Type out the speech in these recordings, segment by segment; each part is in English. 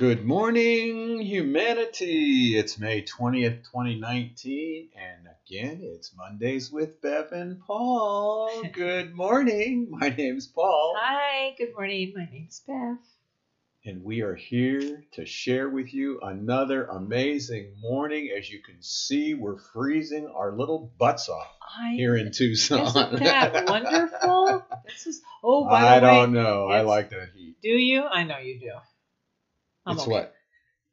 morning, humanity. It's May 20th, 2019, and again, it's Mondays with Bev and Paul. Good morning. My name's Paul, Hi, good morning. My name's Bev. and we are here to share with you another amazing morning. As you can see, we're freezing our little butts off I, here in Tucson. Isn't that wonderful? This is. Oh, by I the way, don't know. I like that heat. do you? I know you do. I'm It's okay. what?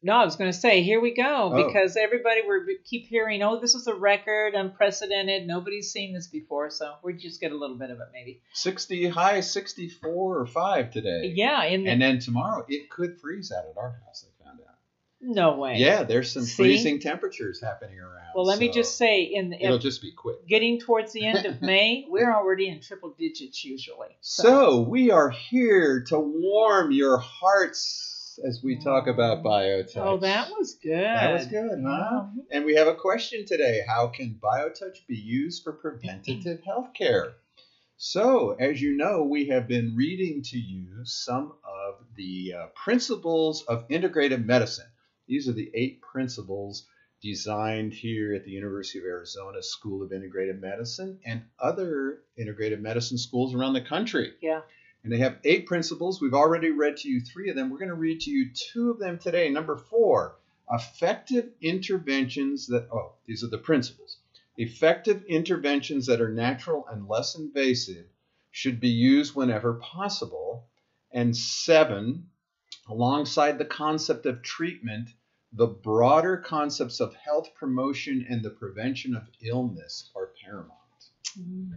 No, I was going to say, here we go, Oh. because everybody we keep hearing, oh, this is a record, unprecedented. Nobody's seen this before, so we just get a little bit of it, maybe. 60 high 64 or 5 today. Yeah, in the And then tomorrow it could freeze out at our house, I found out. no way. Yeah, there's some See? freezing temperatures happening around. Well, let me just say, in the, it'll just be quick. getting towards the end of May, we're already in triple digits usually. So we are here to warm your hearts as we talk about biotouch. oh, that was good. That was good, huh? Yeah. And we have a question today. How can biotouch be used for preventative health care? So, as you know, we have been reading to you some of the uh, principles of integrative medicine. These are the eight principles designed here at the University of Arizona School of Integrative Medicine and other integrative medicine schools around the country. Yeah. And they have eight principles. We've already read to you three of them. We're going to read to you two of them today. Number four, effective interventions that, oh, these are the principles. Effective interventions that are natural and less invasive should be used whenever possible. And seven, alongside the concept of treatment, the broader concepts of health promotion and the prevention of illness are paramount. Mm,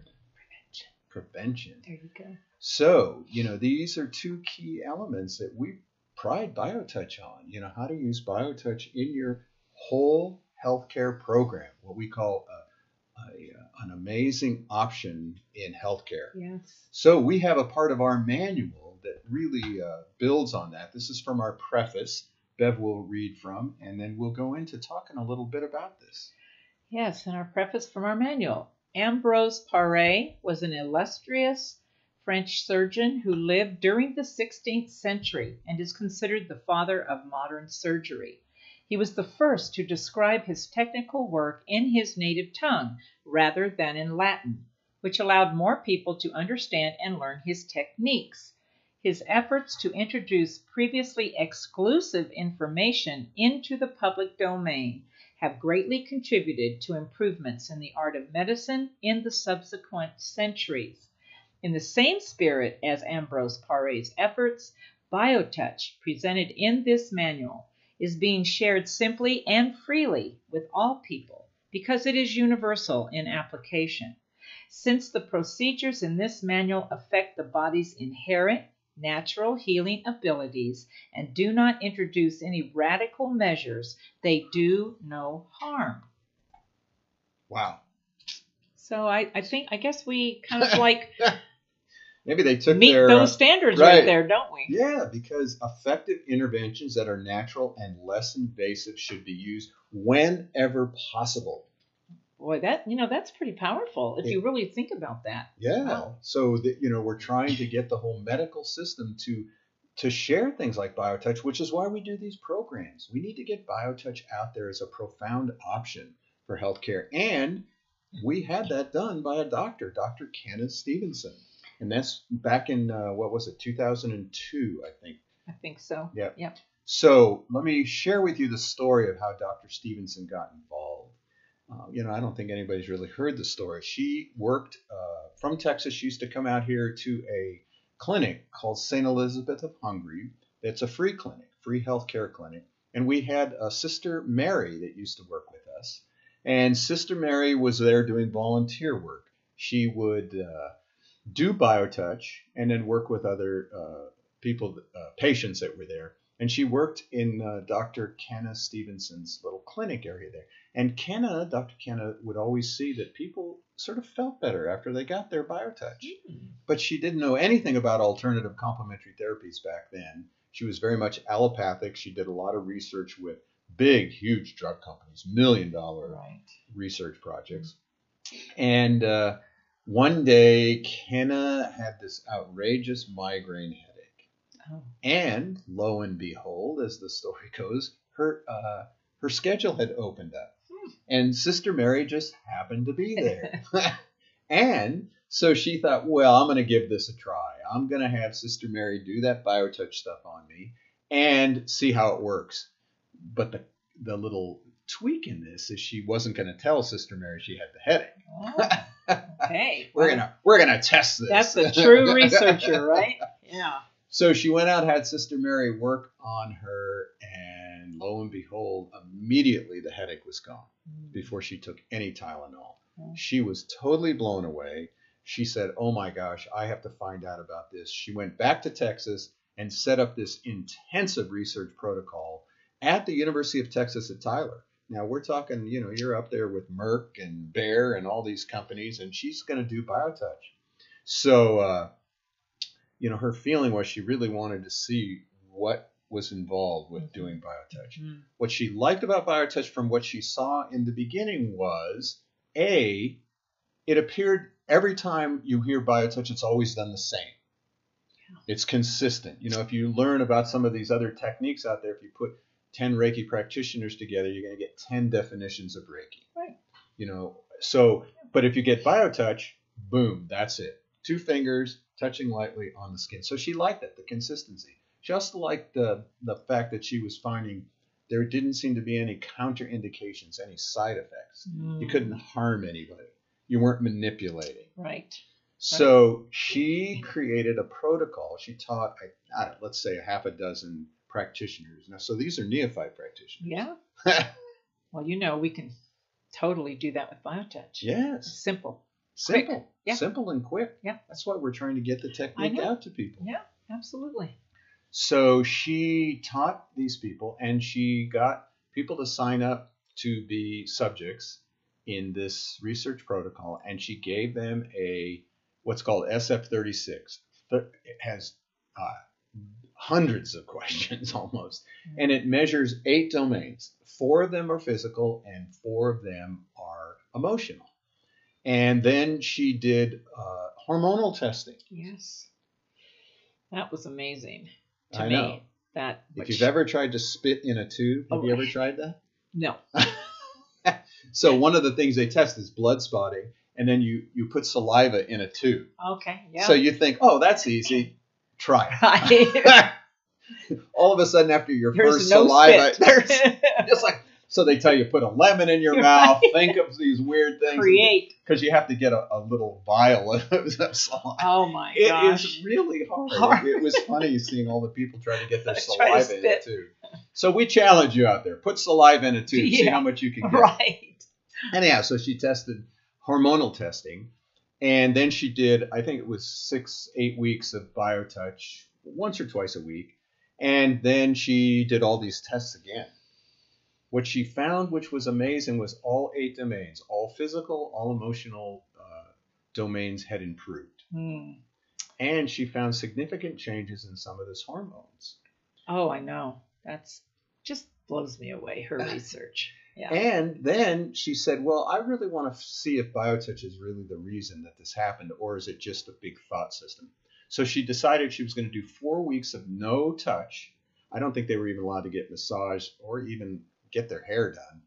Prevention. there you go. So, you know, these are two key elements that we pride BioTouch on. You know, how to use BioTouch in your whole healthcare program, what we call a, a, an amazing option in healthcare. Yes. So, we have a part of our manual that really uh, builds on that. This is from our preface. Bev will read from, and then we'll go into talking a little bit about this. Yes, and our preface from our manual. Ambrose Paré was an illustrious French surgeon who lived during the 16th century and is considered the father of modern surgery. He was the first to describe his technical work in his native tongue rather than in Latin, which allowed more people to understand and learn his techniques. His efforts to introduce previously exclusive information into the public domain have greatly contributed to improvements in the art of medicine in the subsequent centuries. In the same spirit as Ambrose Paré's efforts, BioTouch, presented in this manual, is being shared simply and freely with all people because it is universal in application. Since the procedures in this manual affect the body's inherent natural healing abilities and do not introduce any radical measures, they do no harm. Wow. So I, I think I guess we kind of like Maybe they took meet their, those standards right. right. there, don't we? Yeah, because effective interventions that are natural and less invasive should be used whenever possible. Boy, that you know that's pretty powerful if It- you really think about that. Yeah. Wow. So that you know, we're trying to get the whole medical system to to share things like BioTouch, which is why we do these programs. We need to get BioTouch out there as a profound option for healthcare, and we had that done by a doctor, Dr. Kenneth Stephenson, and that's back in uh, what was it, 2002, I think. I think so. yeah Yep. So let me share with you the story of how Dr. Stephenson got involved. Uh, you know, I don't think anybody's really heard the story. She worked uh, from Texas. She used to come out here to a clinic called St. Elizabeth of Hungary. that's a free clinic, free healthcare clinic. And we had a sister Mary that used to work with us. And Sister Mary was there doing volunteer work. She would uh, do BioTouch and then work with other uh, people, uh, patients that were there. And she worked in uh, Dr. Kenna Stephenson's little clinic area there. And Kenna, Dr. Kenna, would always see that people sort of felt better after they got their BioTouch. But she didn't know anything about alternative complementary therapies back then. She was very much allopathic. She did a lot of research with big, huge drug companies, million dollar Right. research projects. And uh, one day, Kenna had this outrageous migraine headache. Oh. And lo and behold, as the story goes, her uh, her schedule had opened up, Hmm. and Sister Mary just happened to be there. and so she thought, well, I'm going to give this a try. I'm going to have Sister Mary do that biotouch stuff on me and see how it works. But the the little tweak in this is she wasn't going to tell Sister Mary she had the headache. Oh, okay. We're gonna we're gonna test this. That's a true researcher, right? Yeah. So she went out, had Sister Mary work on her, and lo and behold, immediately the headache was gone before she took any Tylenol. Mm. She was totally blown away. She said, Oh my gosh, I have to find out about this. She went back to Texas and set up this intensive research protocol at the University of Texas at Tyler. Now we're talking, you know, you're up there with Merck and Bayer and all these companies, and she's going to do BioTouch. So, uh, you know, her feeling was she really wanted to see what was involved with doing BioTouch. Mhm. What she liked about BioTouch from what she saw in the beginning was A, it appeared every time you hear BioTouch, it's always done the same. It's consistent. You know, if you learn about some of these other techniques out there, if you put 10 Reiki practitioners together, you're going to get 10 definitions of Reiki. Right. You know, so, but if you get BioTouch, boom, that's it. Two fingers touching lightly on the skin. So she liked it, the consistency. She also liked the, the fact that she was finding there didn't seem to be any counterindications, any side effects. You Mm. couldn't harm anybody. You weren't manipulating. Right. So she created a protocol. She taught, I, I don't, let's say, a half a dozen practitioners. Now, so these are neophyte practitioners. Yeah. Well, you know, we can totally do that with BioTouch. It's yes, simple. simple, Yeah. simple and quick. Yeah. That's why we're trying to get the technique out to people. Yeah, absolutely. So she taught these people, and she got people to sign up to be subjects in this research protocol, and she gave them a what's called SF36. It has uh, hundreds of questions almost, and it measures eight domains. Four of them are physical, and four of them are emotional. And then she did uh, hormonal testing. Yes. That was amazing to I me. know. That If which- you've ever tried to spit in a tube, have Oh, you ever tried that? no. So one of the things they test is blood spotting, and then you you put saliva in a tube. Okay. Yeah. So you think, oh, that's easy. Try Right. it. All of a sudden, after your There's first no saliva, there's just like so they tell you put a lemon in your Right. mouth. Think of these weird things. Create. because you have to get a, a little vial of, of saliva. Oh my god. It is gosh. really hard. Hard. It, was funny seeing all the people try to get their saliva in a tube. So we challenge you out there: put saliva in a tube, see how much you can get. Right. Anyhow, so she tested hormonal testing, and then she did, I think it was six, eight weeks of BioTouch, once or twice a week, and then she did all these tests again. What she found, which was amazing, was all eight domains, all physical, all emotional uh, domains had improved. Hmm. And she found significant changes in some of this hormones. Oh, I know. That's just blows me away. Her research. Yeah. And then she said, Well, I really want to see if biotouch is really the reason that this happened, or is it just a big thought system? So she decided she was going to do four weeks of no touch. I don't think they were even allowed to get massage or even get their hair done,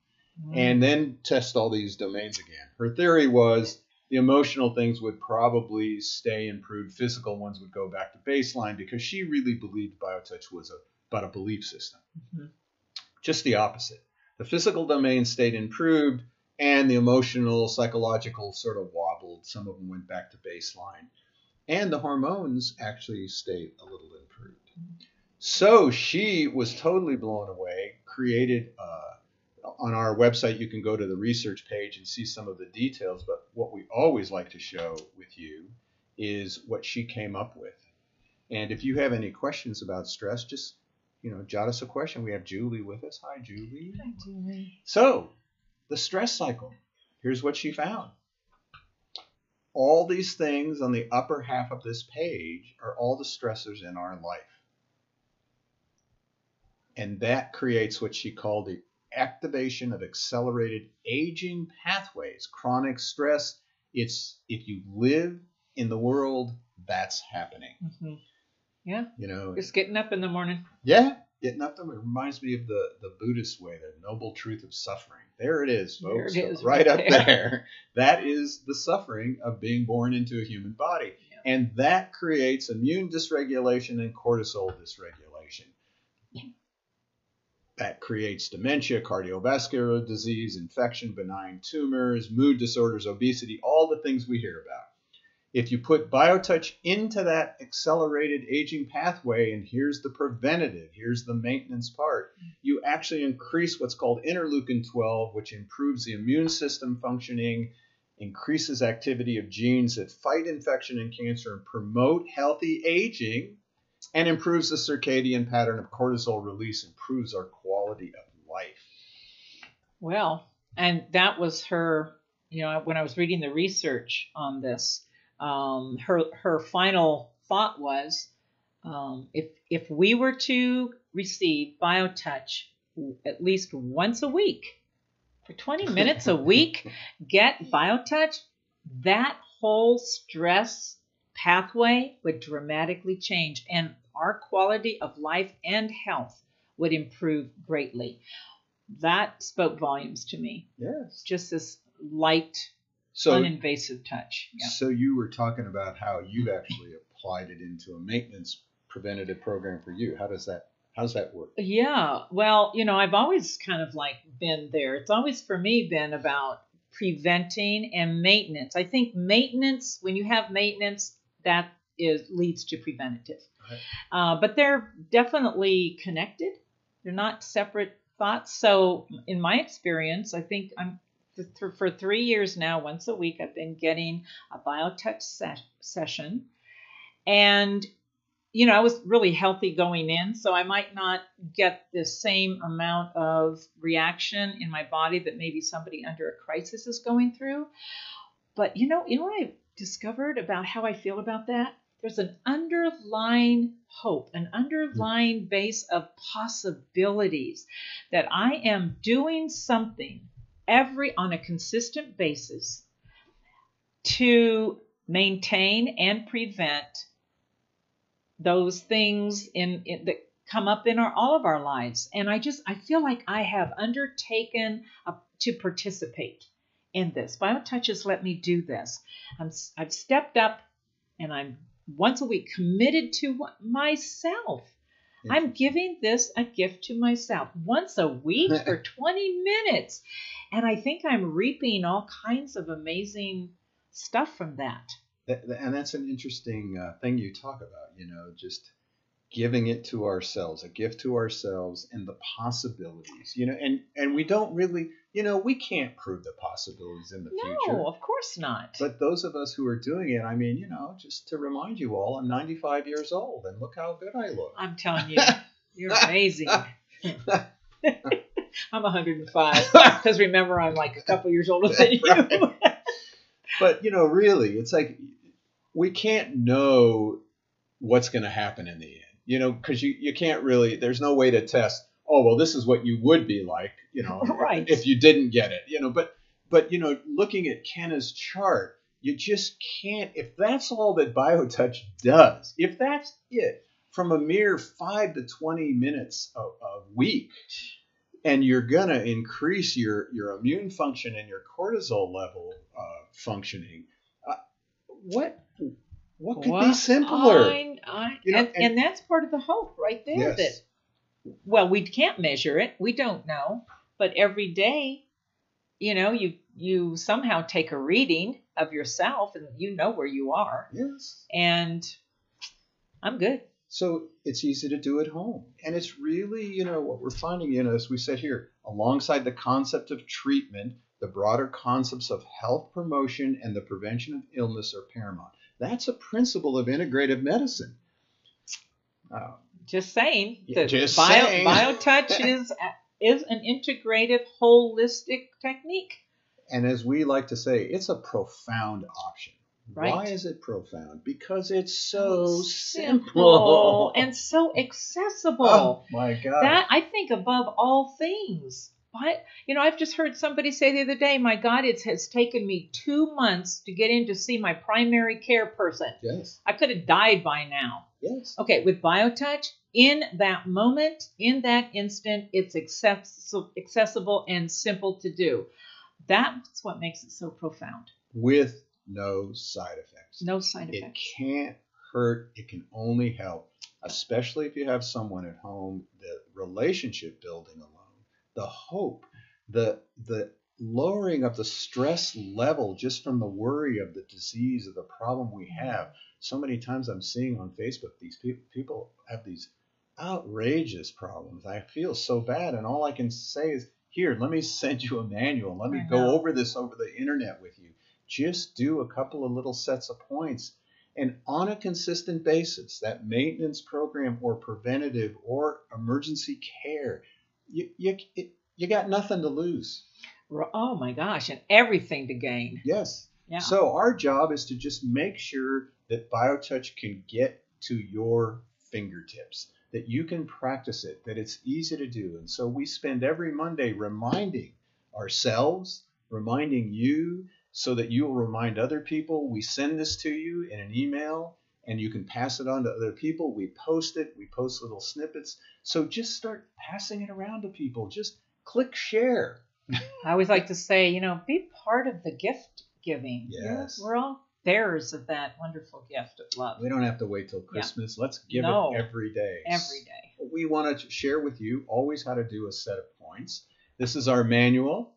Hmm. and then test all these domains again. Her theory was the emotional things would probably stay improved, physical ones would go back to baseline because she really believed biotouch was a, about a belief system Mhm. just the opposite. The physical domain stayed improved, and the emotional, psychological sort of wobbled. Some of them went back to baseline. And the hormones actually stayed a little improved. So she was totally blown away, created uh, on our website, you can go to the research page and see some of the details. But what we always like to show with you is what she came up with. And if you have any questions about stress, just you know, jot us a question. We have Julie with us. Hi, Julie. Hi, Julie. So, the stress cycle. Here's what she found. All these things on the upper half of this page are all the stressors in our life. And that creates what she called the activation of accelerated aging pathways. Chronic stress, it's if you live in the world, that's happening. Mhm. Yeah. You know, Just getting up in the morning. yeah, getting up them. It reminds me of the the Buddhist way, the noble truth of suffering. There it is, folks, it is, right, right up there. there. That is the suffering of being born into a human body, Yeah. and that creates immune dysregulation and cortisol dysregulation. That creates dementia, cardiovascular disease, infection, benign tumors, mood disorders, obesity, all the things we hear about. If you put BioTouch into that accelerated aging pathway, and here's the preventative, here's the maintenance part, you actually increase what's called interleukin 12, which improves the immune system functioning, increases activity of genes that fight infection and cancer, and promote healthy aging, and improves the circadian pattern of cortisol release, improves our quality of life. Well, and that was her, you know, when I was reading the research on this, um, her her final thought was, um, if if we were to receive BioTouch at least once a week, for 20 minutes a week, get BioTouch, that whole stress pathway would dramatically change, and our quality of life and health would improve greatly. That spoke volumes to me. Yes. Just this light, So, uninvasive touch. Yeah. so you were talking about how you've actually applied it into a maintenance preventative program for you. How does that how does that work? Yeah, well, you know, I've always kind of like been there. It's always for me been about preventing and maintenance. I think maintenance, when you have maintenance, that is leads to preventative. Right. Uh, but they're definitely connected. They're not separate thoughts. So, in my experience, I think I'm for, three years now, once a week, I've been getting a biotouch se- session, and you know, I was really healthy going in, so I might not get the same amount of reaction in my body that maybe somebody under a crisis is going through. But you know, you know what I discovered about how I feel about that? There's an underlying hope, an underlying base of possibilities that I am doing something every on a consistent basis to maintain and prevent those things in, in that come up in our all of our lives. And i just i feel like i have undertaken a, to participate in this. Biotouch has let me do this? I'm, i've stepped up and i'm once a week committed to what- myself. I'm giving this a gift to myself. Once a week for 20 minutes and i think i'm reaping all kinds of amazing stuff from that and that's an interesting uh, thing you talk about. You know, just giving it to ourselves, a gift to ourselves, and the possibilities. You know, and and we don't really, you know, we can't prove the possibilities in the no future. No, of course not But those of us who are doing it, I mean, you know, just to remind you all, I'm 95 years old, and look how good I look. I'm telling you, you're amazing. I'm 105 because remember I'm like a couple years older than you. Right. But you know, really, it's like we can't know what's going to happen in the end. You know, because you you can't really. There's no way to test. Oh well, this is what you would be like. You know, Right. if you didn't get it. You know, but but you know, looking at Kenna's chart, you just can't. If that's all that BioTouch does, if that's it, from a mere five to twenty minutes a, a week, and you're gonna increase your your immune function and your cortisol level uh, functioning. Uh, what what could be simpler? I, I, You know, and, and- and that's part of the hope right there. Yes. That well, we can't measure it. We don't know, but every day, you know, you you somehow take a reading of yourself, and you know where you are. Yes. And I'm good. So it's easy to do at home. And it's really, you know, what we're finding, you know, as we said here, alongside the concept of treatment, the broader concepts of health promotion and the prevention of illness are paramount. That's a principle of integrative medicine. Uh, Just saying. The just bio, saying. BioTouch is is an integrative, holistic technique. and as we like to say, it's a profound option. Right. Why is it profound? Because it's so oh, Simple simple. and so accessible. oh my God. That I think above all things. But you know, I've just heard somebody say the other day, "My God, it has taken me two months to get in to see my primary care person. yes. I could have died by now." Yes. Okay, with BioTouch, in that moment, in that instant, it's access- accessible and simple to do. That's what makes it so profound. With no side effects. No side effects. It can't hurt. It can only help, especially if you have someone at home. The relationship building alone, the hope, the the lowering of the stress level just from the worry of the disease or the problem we mm-hmm. have. So many times I'm seeing on Facebook these people people have these outrageous problems. I feel so bad, and all I can say is, here, let me send you a manual. Let me go over this over the internet with you. Just do a couple of little sets of points. And on a consistent basis, that maintenance program or preventative or emergency care, you, you, it, you got nothing to lose. Oh my gosh, and everything to gain. Yes. Yeah. So our job is to just make sure that BioTouch can get to your fingertips, that you can practice it, that it's easy to do. And so we spend every Monday reminding ourselves, reminding you, so that you will remind other people. We send this to you in an email and you can pass it on to other people. We post it, we post little snippets. So just start passing it around to people. Just click share. I always like to say, you know, be part of the gift giving. Yes. We're all bearers of that wonderful gift of love We don't have to wait till Christmas. Let's give No. it every day. every day. We want to share with you always how to do a set of points. This is our manual.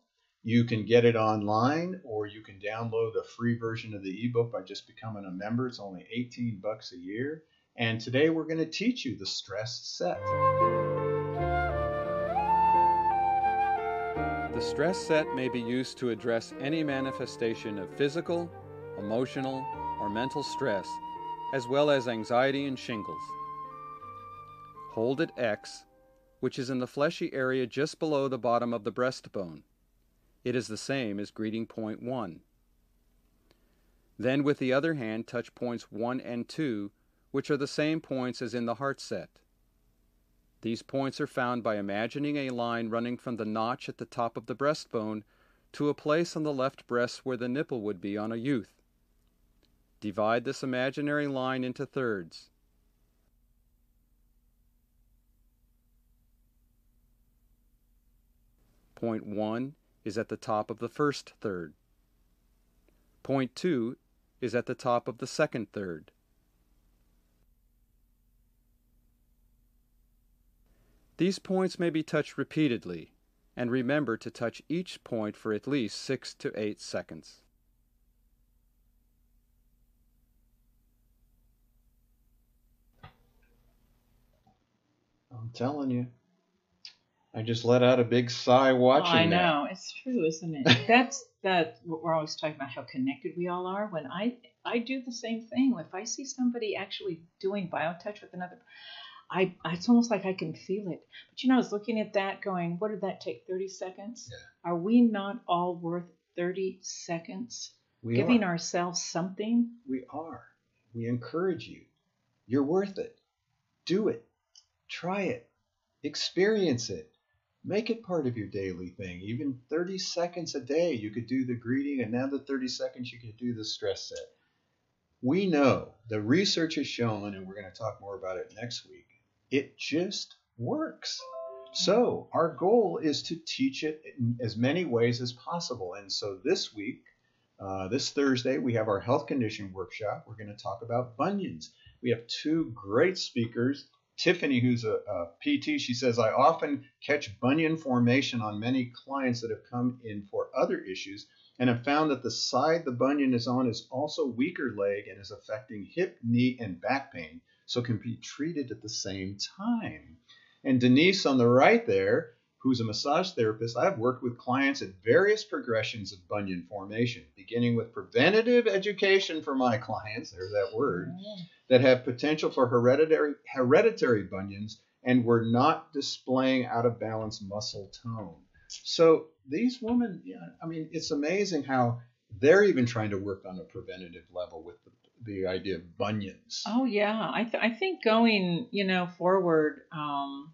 You can get it online or you can download a free version of the ebook by just becoming a member. It's only 18 bucks a year. And today we're going to teach you the stress set. The stress set may be used to address any manifestation of physical, emotional, or mental stress, as well as anxiety and shingles. Hold at X, which is in the fleshy area just below the bottom of the breastbone. It is the same as greeting point 1. Then with the other hand touch points 1 and 2, which are the same points as in the heart set. These points are found by imagining a line running from the notch at the top of the breastbone to a place on the left breast where the nipple would be on a youth. Divide this imaginary line into thirds. Point 1 is at the top of the first third. Point 2 is at the top of the second third. These points may be touched repeatedly, and remember to touch each point for at least 6 to 8 seconds. I'm telling you. I just let out a big sigh watching I that. know it's true, isn't it? That's that. We're always talking about how connected we all are. When I I do the same thing. If I see somebody actually doing biotouch with another, I it's almost like I can feel it. But you know, I was looking at that, going, "What did that take? Thirty seconds? Yeah. Are we not all worth thirty seconds? We Giving are. ourselves something? We are. We encourage you. You're worth it. Do it. Try it. Experience it. Make it part of your daily thing. Even 30 seconds a day, you could do the greeting, and now the 30 seconds, you could do the stress set. We know the research has shown, and we're going to talk more about it next week, it just works. So, our goal is to teach it in as many ways as possible. And so, this week, uh, this Thursday, we have our health condition workshop. We're going to talk about bunions. We have two great speakers. Tiffany, who's a, a PT, she says, I often catch bunion formation on many clients that have come in for other issues and have found that the side the bunion is on is also weaker leg and is affecting hip, knee, and back pain, so can be treated at the same time. And Denise on the right there, who's a massage therapist, I've worked with clients at various progressions of bunion formation, beginning with preventative education for my clients, there's that word, that have potential for hereditary hereditary bunions and were not displaying out of balance muscle tone. So these women, yeah, I mean, it's amazing how they're even trying to work on a preventative level with the, the idea of bunions. Oh yeah, I th- I think going you know forward, um,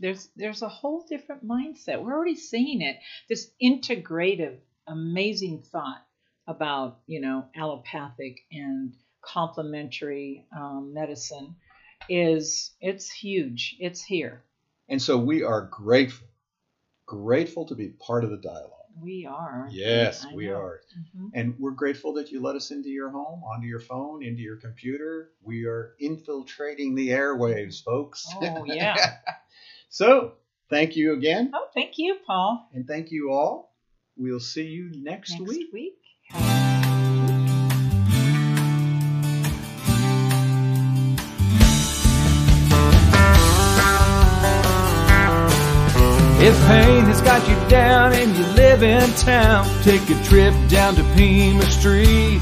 there's there's a whole different mindset. We're already seeing it. This integrative, amazing thought about you know allopathic and complementary um, medicine. is it's huge. It's here. And so we are grateful, grateful to be part of the dialogue. We are. Yes, I we know. are. Mhm. And we're grateful that you let us into your home, onto your phone, into your computer. We are infiltrating the airwaves, folks. Oh yeah. so, thank you again, oh, thank you, Paul. and thank you all. We'll see you next, Next week. week. If pain has got you down and you live in town, take a trip down to Pima Street.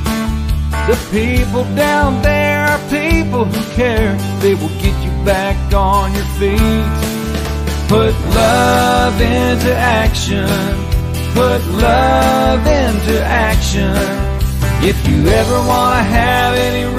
The people down there are people who care. They will get you back on your feet. Put love into action. Put love into action. If you ever want to have any